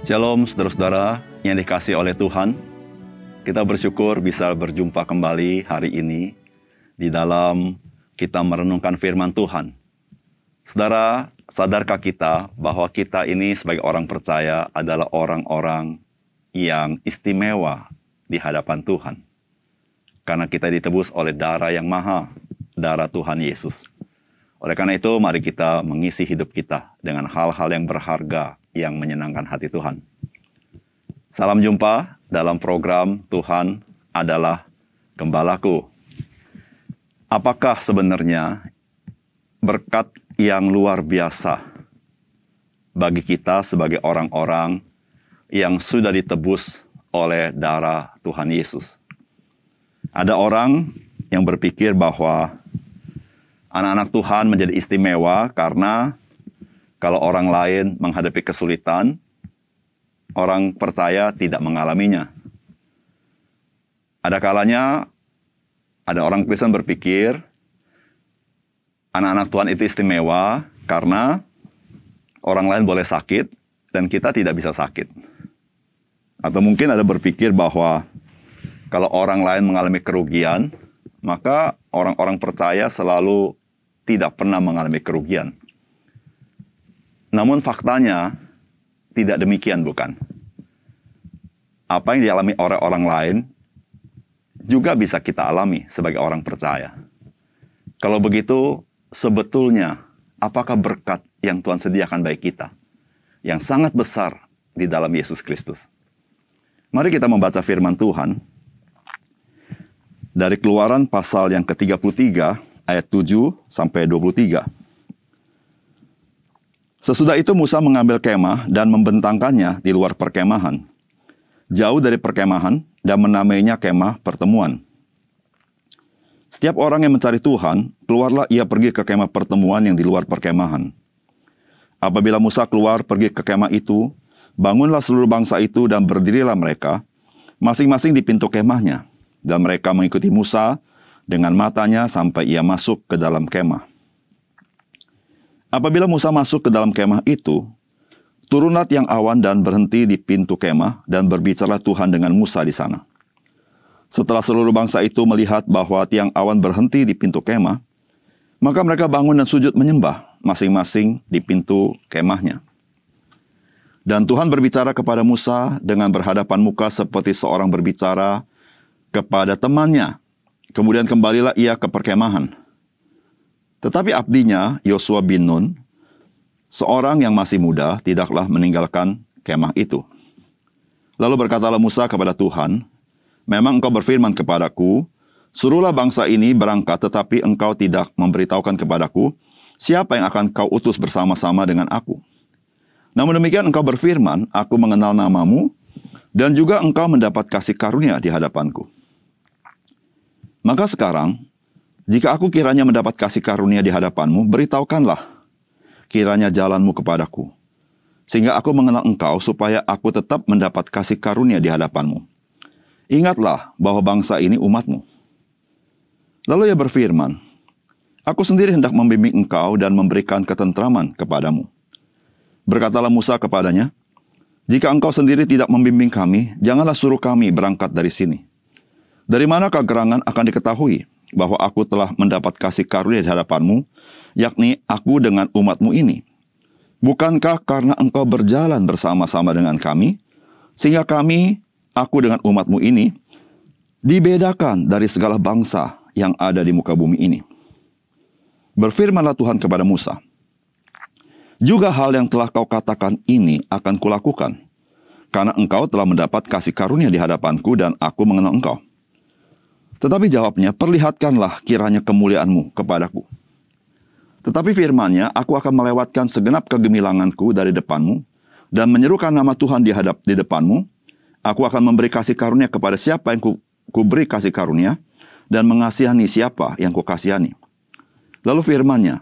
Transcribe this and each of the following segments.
Shalom saudara-saudara yang dikasih oleh Tuhan. Kita bersyukur bisa berjumpa kembali hari ini di dalam kita merenungkan firman Tuhan. Saudara, sadarkah kita bahwa kita ini sebagai orang percaya adalah orang-orang yang istimewa di hadapan Tuhan? Karena kita ditebus oleh darah yang mahal, darah Tuhan Yesus. Oleh karena itu, mari kita mengisi hidup kita dengan hal-hal yang berharga yang menyenangkan hati Tuhan. Salam jumpa dalam program Tuhan adalah Gembalaku. Apakah sebenarnya berkat yang luar biasa bagi kita sebagai orang-orang yang sudah ditebus oleh darah Tuhan Yesus? Ada orang yang berpikir bahwa anak-anak Tuhan menjadi istimewa karena kalau orang lain menghadapi kesulitan, orang percaya tidak mengalaminya. Ada kalanya ada orang Kristen berpikir anak-anak Tuhan itu istimewa karena orang lain boleh sakit dan kita tidak bisa sakit. Atau mungkin ada berpikir bahwa kalau orang lain mengalami kerugian, maka orang-orang percaya selalu tidak pernah mengalami kerugian. Namun faktanya tidak demikian bukan? Apa yang dialami oleh orang lain juga bisa kita alami sebagai orang percaya. Kalau begitu, sebetulnya apakah berkat yang Tuhan sediakan bagi kita yang sangat besar di dalam Yesus Kristus? Mari kita membaca firman Tuhan dari Keluaran pasal yang ke-33 ayat 7 sampai 23. Sesudah itu Musa mengambil kemah dan membentangkannya di luar perkemahan, jauh dari perkemahan dan menamainya kemah pertemuan. Setiap orang yang mencari Tuhan, keluarlah ia pergi ke kemah pertemuan yang di luar perkemahan. Apabila Musa keluar pergi ke kemah itu, bangunlah seluruh bangsa itu dan berdirilah mereka, masing-masing di pintu kemahnya. Dan mereka mengikuti Musa dengan matanya sampai ia masuk ke dalam kemah. Apabila Musa masuk ke dalam kemah itu, turunlah tiang awan dan berhenti di pintu kemah dan berbicara Tuhan dengan Musa di sana. Setelah seluruh bangsa itu melihat bahwa tiang awan berhenti di pintu kemah, maka mereka bangun dan sujud menyembah masing-masing di pintu kemahnya. Dan Tuhan berbicara kepada Musa dengan berhadapan muka seperti seorang berbicara kepada temannya Kemudian kembalilah ia ke perkemahan. Tetapi abdinya, Yosua bin Nun, seorang yang masih muda, tidaklah meninggalkan kemah itu. Lalu berkatalah Musa kepada Tuhan, Memang engkau berfirman kepadaku, Suruhlah bangsa ini berangkat, tetapi engkau tidak memberitahukan kepadaku, siapa yang akan kau utus bersama-sama dengan aku. Namun demikian engkau berfirman, aku mengenal namamu, dan juga engkau mendapat kasih karunia di hadapanku. Maka sekarang, jika aku kiranya mendapat kasih karunia di hadapanmu, beritahukanlah kiranya jalanmu kepadaku. Sehingga aku mengenal engkau supaya aku tetap mendapat kasih karunia di hadapanmu. Ingatlah bahwa bangsa ini umatmu. Lalu ia berfirman, Aku sendiri hendak membimbing engkau dan memberikan ketentraman kepadamu. Berkatalah Musa kepadanya, Jika engkau sendiri tidak membimbing kami, janganlah suruh kami berangkat dari sini. Dari manakah gerangan akan diketahui bahwa aku telah mendapat kasih karunia di hadapanmu, yakni aku dengan umatmu ini? Bukankah karena engkau berjalan bersama-sama dengan kami, sehingga kami, aku dengan umatmu ini, dibedakan dari segala bangsa yang ada di muka bumi ini? Berfirmanlah Tuhan kepada Musa, juga hal yang telah kau katakan ini akan kulakukan, karena engkau telah mendapat kasih karunia di hadapanku dan aku mengenal engkau. Tetapi jawabnya, perlihatkanlah kiranya kemuliaanmu kepadaku. Tetapi firmannya, aku akan melewatkan segenap kegemilanganku dari depanmu, dan menyerukan nama Tuhan di hadap di depanmu. Aku akan memberi kasih karunia kepada siapa yang ku, ku beri kasih karunia, dan mengasihani siapa yang ku kasihani. Lalu firmannya,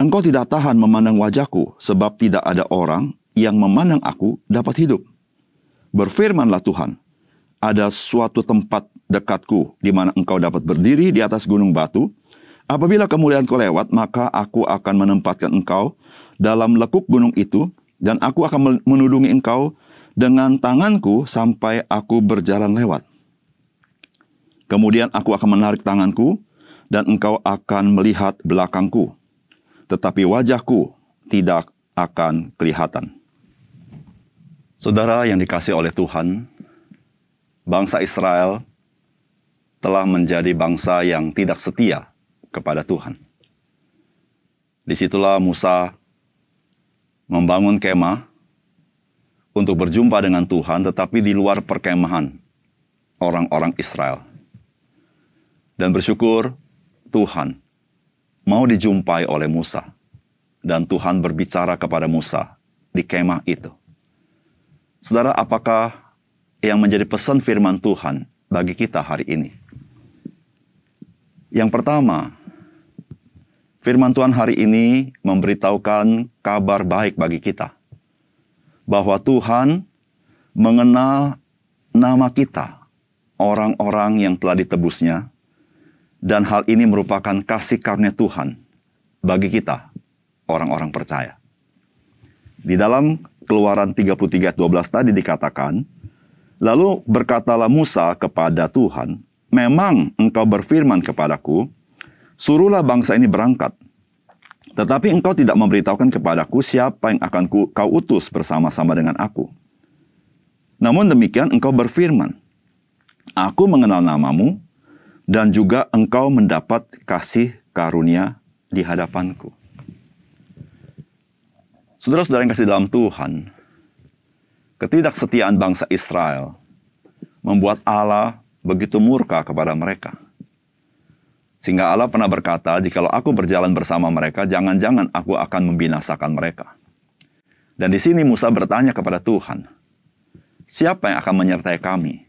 Engkau tidak tahan memandang wajahku, sebab tidak ada orang yang memandang aku dapat hidup. Berfirmanlah Tuhan, ada suatu tempat dekatku di mana engkau dapat berdiri di atas gunung batu. Apabila kemuliaanku lewat, maka aku akan menempatkan engkau dalam lekuk gunung itu dan aku akan menudungi engkau dengan tanganku sampai aku berjalan lewat. Kemudian aku akan menarik tanganku, dan engkau akan melihat belakangku, tetapi wajahku tidak akan kelihatan. Saudara yang dikasih oleh Tuhan, bangsa Israel telah menjadi bangsa yang tidak setia kepada Tuhan. Di situlah Musa membangun kemah untuk berjumpa dengan Tuhan, tetapi di luar perkemahan orang-orang Israel. Dan bersyukur Tuhan mau dijumpai oleh Musa. Dan Tuhan berbicara kepada Musa di kemah itu. Saudara, apakah yang menjadi pesan firman Tuhan bagi kita hari ini? Yang pertama, firman Tuhan hari ini memberitahukan kabar baik bagi kita. Bahwa Tuhan mengenal nama kita, orang-orang yang telah ditebusnya, dan hal ini merupakan kasih karunia Tuhan bagi kita, orang-orang percaya. Di dalam keluaran 33 12 tadi dikatakan, Lalu berkatalah Musa kepada Tuhan, Memang engkau berfirman kepadaku, Suruhlah bangsa ini berangkat. Tetapi engkau tidak memberitahukan kepadaku siapa yang akan ku, kau utus bersama-sama dengan aku. Namun demikian engkau berfirman, Aku mengenal namamu, dan juga engkau mendapat kasih karunia di hadapanku. Saudara-saudara yang kasih dalam Tuhan, ketidaksetiaan bangsa Israel membuat Allah begitu murka kepada mereka. Sehingga Allah pernah berkata, jikalau aku berjalan bersama mereka, jangan-jangan aku akan membinasakan mereka. Dan di sini Musa bertanya kepada Tuhan, siapa yang akan menyertai kami?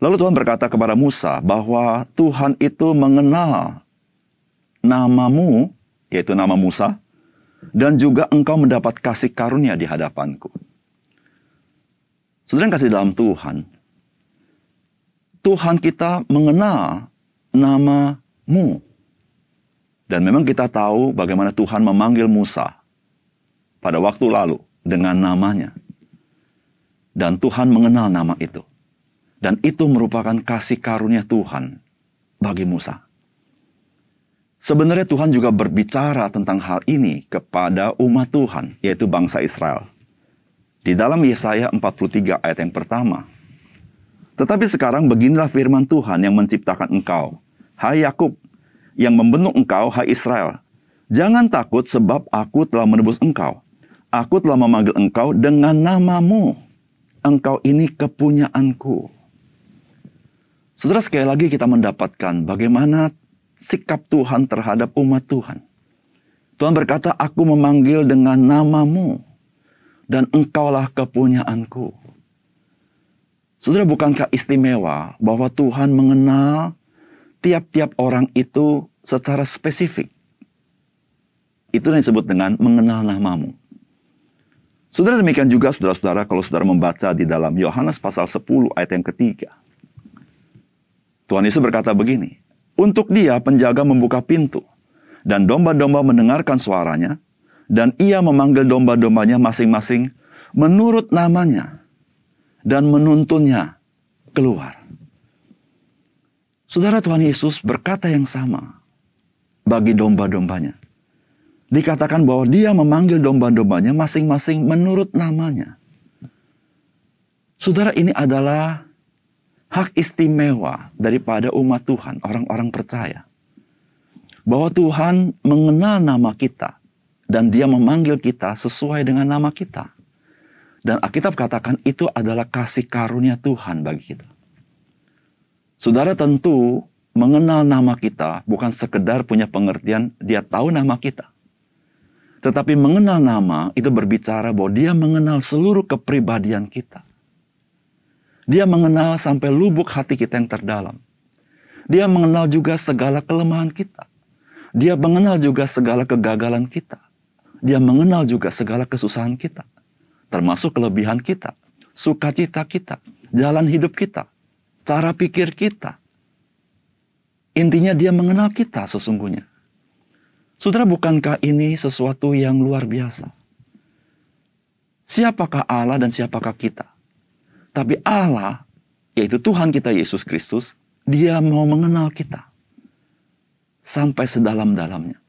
Lalu Tuhan berkata kepada Musa bahwa Tuhan itu mengenal namamu, yaitu nama Musa, dan juga engkau mendapat kasih karunia di hadapanku. Saudara yang kasih dalam Tuhan, Tuhan kita mengenal namamu. Dan memang kita tahu bagaimana Tuhan memanggil Musa pada waktu lalu dengan namanya. Dan Tuhan mengenal nama itu. Dan itu merupakan kasih karunia Tuhan bagi Musa. Sebenarnya Tuhan juga berbicara tentang hal ini kepada umat Tuhan, yaitu bangsa Israel. Di dalam Yesaya 43 ayat yang pertama. Tetapi sekarang beginilah firman Tuhan yang menciptakan engkau. Hai Yakub, yang membentuk engkau, hai Israel. Jangan takut sebab aku telah menebus engkau. Aku telah memanggil engkau dengan namamu. Engkau ini kepunyaanku. Saudara sekali lagi kita mendapatkan bagaimana sikap Tuhan terhadap umat Tuhan. Tuhan berkata, aku memanggil dengan namamu dan engkaulah kepunyaanku. Saudara bukankah istimewa bahwa Tuhan mengenal tiap-tiap orang itu secara spesifik? Itu yang disebut dengan mengenal namamu. Saudara demikian juga saudara-saudara kalau saudara membaca di dalam Yohanes pasal 10 ayat yang ketiga. Tuhan Yesus berkata begini, Untuk dia penjaga membuka pintu, dan domba-domba mendengarkan suaranya, dan ia memanggil domba-dombanya masing-masing menurut namanya, dan menuntunnya keluar. Saudara Tuhan Yesus berkata yang sama bagi domba-dombanya. Dikatakan bahwa dia memanggil domba-dombanya masing-masing menurut namanya. Saudara ini adalah hak istimewa daripada umat Tuhan, orang-orang percaya. Bahwa Tuhan mengenal nama kita dan dia memanggil kita sesuai dengan nama kita. Dan Alkitab katakan itu adalah kasih karunia Tuhan bagi kita. Saudara tentu mengenal nama kita bukan sekedar punya pengertian dia tahu nama kita. Tetapi mengenal nama itu berbicara bahwa dia mengenal seluruh kepribadian kita. Dia mengenal sampai lubuk hati kita yang terdalam. Dia mengenal juga segala kelemahan kita. Dia mengenal juga segala kegagalan kita. Dia mengenal juga segala kesusahan kita. Termasuk kelebihan kita, sukacita kita, jalan hidup kita, cara pikir kita. Intinya dia mengenal kita sesungguhnya. Saudara, bukankah ini sesuatu yang luar biasa? siapakah Allah dan siapakah kita. Tapi Allah, yaitu Tuhan kita Yesus Kristus, dia mau mengenal kita. Sampai sedalam-dalamnya.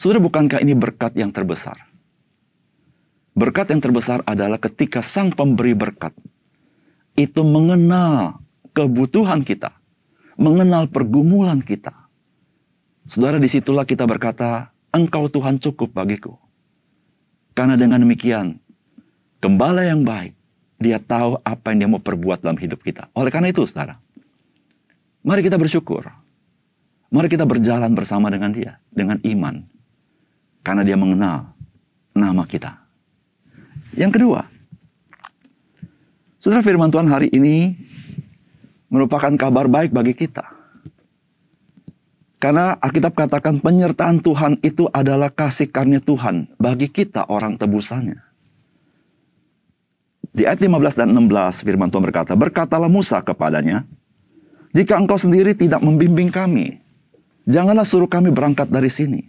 Saudara, bukankah ini berkat yang terbesar? Berkat yang terbesar adalah ketika sang pemberi berkat itu mengenal kebutuhan kita, mengenal pergumulan kita. Saudara, di situlah kita berkata, Engkau Tuhan cukup bagiku. Karena dengan demikian, gembala yang baik, dia tahu apa yang dia mau perbuat dalam hidup kita. Oleh karena itu, saudara, mari kita bersyukur. Mari kita berjalan bersama dengan dia, dengan iman. Karena dia mengenal nama kita. Yang kedua, saudara firman Tuhan hari ini merupakan kabar baik bagi kita. Karena Alkitab katakan penyertaan Tuhan itu adalah kasih karunia Tuhan bagi kita orang tebusannya. Di ayat 15 dan 16 firman Tuhan berkata, Berkatalah Musa kepadanya, Jika engkau sendiri tidak membimbing kami, janganlah suruh kami berangkat dari sini.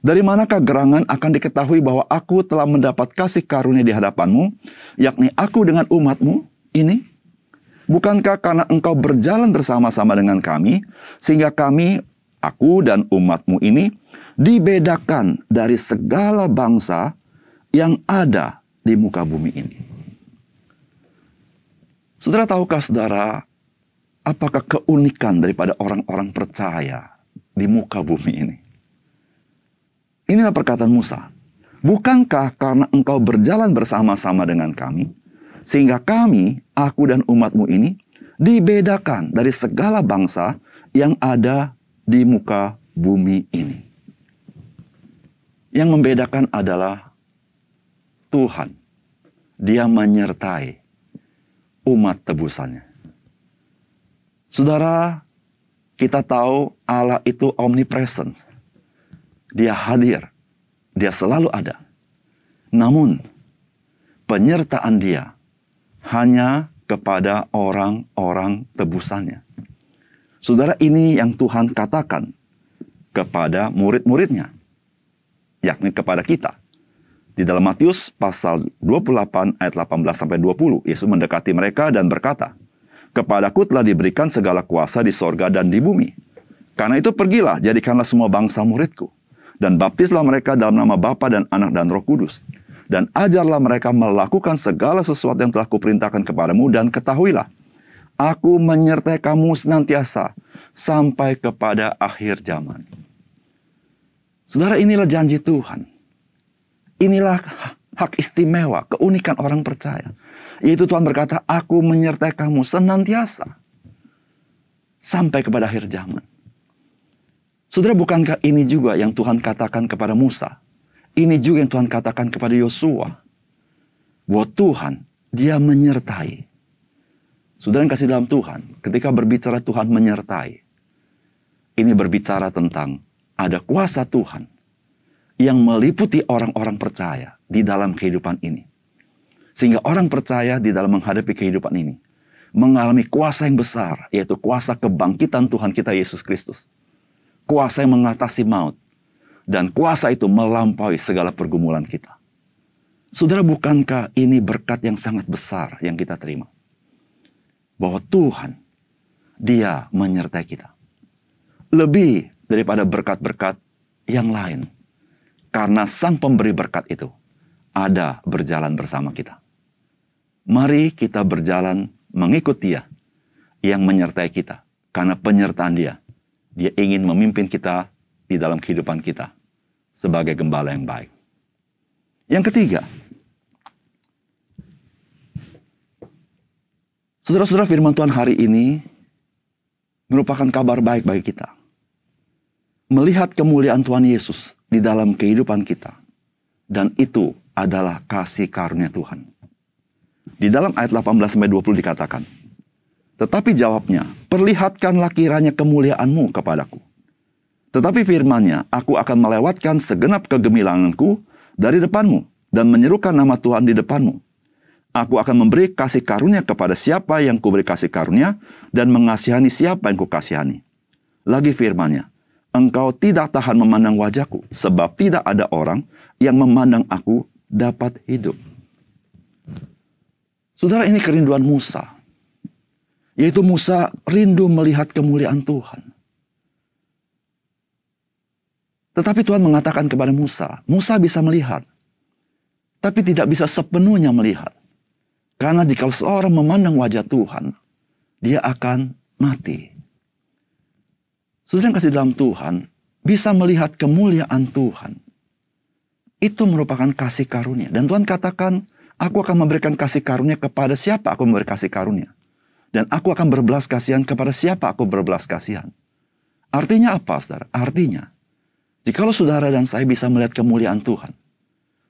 Dari manakah gerangan akan diketahui bahwa aku telah mendapat kasih karunia di hadapanmu, yakni aku dengan umatmu ini? Bukankah karena engkau berjalan bersama-sama dengan kami, sehingga kami, aku dan umatmu ini, dibedakan dari segala bangsa yang ada di muka bumi ini? Saudara tahukah saudara, apakah keunikan daripada orang-orang percaya di muka bumi ini? Inilah perkataan Musa. Bukankah karena engkau berjalan bersama-sama dengan kami, sehingga kami, aku dan umatmu ini, dibedakan dari segala bangsa yang ada di muka bumi ini. Yang membedakan adalah Tuhan. Dia menyertai umat tebusannya. Saudara, kita tahu Allah itu omnipresent. Dia hadir. Dia selalu ada. Namun, penyertaan dia hanya kepada orang-orang tebusannya. Saudara, ini yang Tuhan katakan kepada murid-muridnya, yakni kepada kita. Di dalam Matius pasal 28 ayat 18 sampai 20, Yesus mendekati mereka dan berkata, "Kepadaku telah diberikan segala kuasa di sorga dan di bumi. Karena itu pergilah, jadikanlah semua bangsa muridku, dan baptislah mereka dalam nama Bapa dan Anak dan Roh Kudus, dan ajarlah mereka melakukan segala sesuatu yang telah kuperintahkan kepadamu dan ketahuilah, aku menyertai kamu senantiasa sampai kepada akhir zaman." Saudara, inilah janji Tuhan Inilah hak istimewa, keunikan orang percaya. Yaitu Tuhan berkata, aku menyertai kamu senantiasa. Sampai kepada akhir zaman. Saudara, bukankah ini juga yang Tuhan katakan kepada Musa? Ini juga yang Tuhan katakan kepada Yosua. Bahwa Tuhan, dia menyertai. Saudara yang kasih dalam Tuhan, ketika berbicara Tuhan menyertai. Ini berbicara tentang ada kuasa Tuhan yang meliputi orang-orang percaya di dalam kehidupan ini. Sehingga orang percaya di dalam menghadapi kehidupan ini mengalami kuasa yang besar, yaitu kuasa kebangkitan Tuhan kita Yesus Kristus. Kuasa yang mengatasi maut. Dan kuasa itu melampaui segala pergumulan kita. Saudara, bukankah ini berkat yang sangat besar yang kita terima? Bahwa Tuhan, dia menyertai kita. Lebih daripada berkat-berkat yang lain karena sang pemberi berkat itu ada berjalan bersama kita. Mari kita berjalan mengikut dia yang menyertai kita. Karena penyertaan dia, dia ingin memimpin kita di dalam kehidupan kita sebagai gembala yang baik. Yang ketiga, saudara-saudara firman Tuhan hari ini merupakan kabar baik bagi kita. Melihat kemuliaan Tuhan Yesus di dalam kehidupan kita. Dan itu adalah kasih karunia Tuhan. Di dalam ayat 18 20 dikatakan, "Tetapi jawabnya, perlihatkanlah kiranya kemuliaanmu kepadaku. Tetapi firmannya, aku akan melewatkan segenap kegemilanganku dari depanmu dan menyerukan nama Tuhan di depanmu. Aku akan memberi kasih karunia kepada siapa yang kuberi kasih karunia dan mengasihani siapa yang kukasihani. Lagi firmannya, engkau tidak tahan memandang wajahku, sebab tidak ada orang yang memandang aku dapat hidup. Saudara ini kerinduan Musa. Yaitu Musa rindu melihat kemuliaan Tuhan. Tetapi Tuhan mengatakan kepada Musa, Musa bisa melihat, tapi tidak bisa sepenuhnya melihat. Karena jika seorang memandang wajah Tuhan, dia akan mati. Saudara yang kasih dalam Tuhan, bisa melihat kemuliaan Tuhan. Itu merupakan kasih karunia. Dan Tuhan katakan, aku akan memberikan kasih karunia kepada siapa aku memberi kasih karunia. Dan aku akan berbelas kasihan kepada siapa aku berbelas kasihan. Artinya apa, saudara? Artinya, jikalau saudara dan saya bisa melihat kemuliaan Tuhan,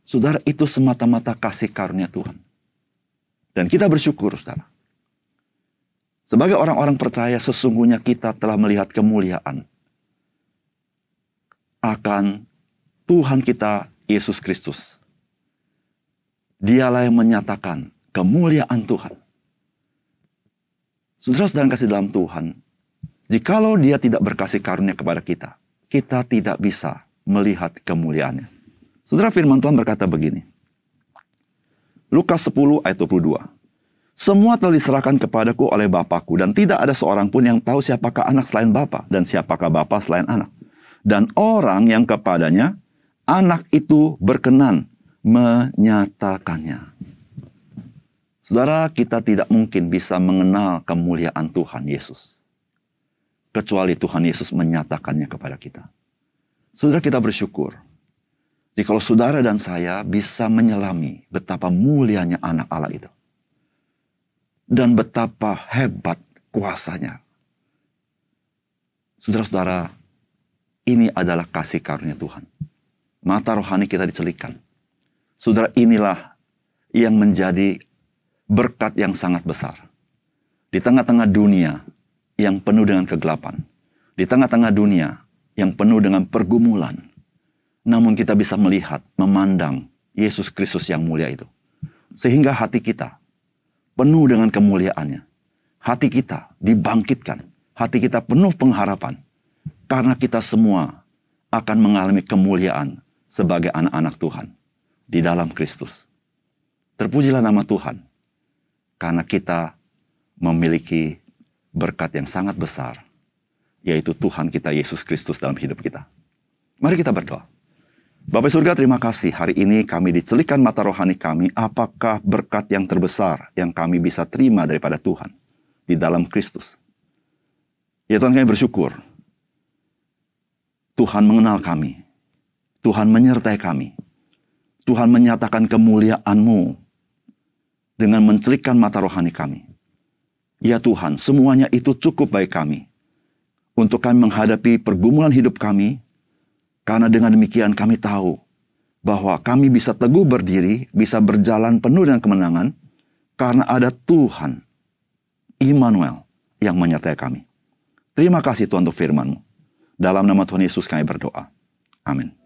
saudara itu semata-mata kasih karunia Tuhan. Dan kita bersyukur, saudara. Sebagai orang-orang percaya, sesungguhnya kita telah melihat kemuliaan akan Tuhan kita Yesus Kristus. Dialah yang menyatakan kemuliaan Tuhan. Saudara-saudara kasih dalam Tuhan, jikalau dia tidak berkasih karunia kepada kita, kita tidak bisa melihat kemuliaannya. Saudara firman Tuhan berkata begini. Lukas 10 ayat 22. Semua telah diserahkan kepadaku oleh Bapakku dan tidak ada seorang pun yang tahu siapakah anak selain Bapa dan siapakah Bapa selain anak. Dan orang yang kepadanya anak itu berkenan menyatakannya. Saudara, kita tidak mungkin bisa mengenal kemuliaan Tuhan Yesus. Kecuali Tuhan Yesus menyatakannya kepada kita. Saudara kita bersyukur. Jikalau saudara dan saya bisa menyelami betapa mulianya anak Allah itu dan betapa hebat kuasanya. Saudara-saudara, ini adalah kasih karunia Tuhan. Mata rohani kita dicelikan. Saudara, inilah yang menjadi berkat yang sangat besar. Di tengah-tengah dunia yang penuh dengan kegelapan. Di tengah-tengah dunia yang penuh dengan pergumulan. Namun kita bisa melihat, memandang Yesus Kristus yang mulia itu. Sehingga hati kita penuh dengan kemuliaannya. Hati kita dibangkitkan. Hati kita penuh pengharapan. Karena kita semua akan mengalami kemuliaan sebagai anak-anak Tuhan di dalam Kristus. Terpujilah nama Tuhan. Karena kita memiliki berkat yang sangat besar. Yaitu Tuhan kita Yesus Kristus dalam hidup kita. Mari kita berdoa. Bapak surga terima kasih hari ini kami dicelikan mata rohani kami apakah berkat yang terbesar yang kami bisa terima daripada Tuhan di dalam Kristus. Ya Tuhan kami bersyukur. Tuhan mengenal kami. Tuhan menyertai kami. Tuhan menyatakan kemuliaan-Mu dengan mencelikan mata rohani kami. Ya Tuhan, semuanya itu cukup baik kami. Untuk kami menghadapi pergumulan hidup kami, karena dengan demikian kami tahu bahwa kami bisa teguh berdiri, bisa berjalan penuh dengan kemenangan, karena ada Tuhan, Immanuel, yang menyertai kami. Terima kasih Tuhan untuk firman-Mu. Dalam nama Tuhan Yesus kami berdoa. Amin.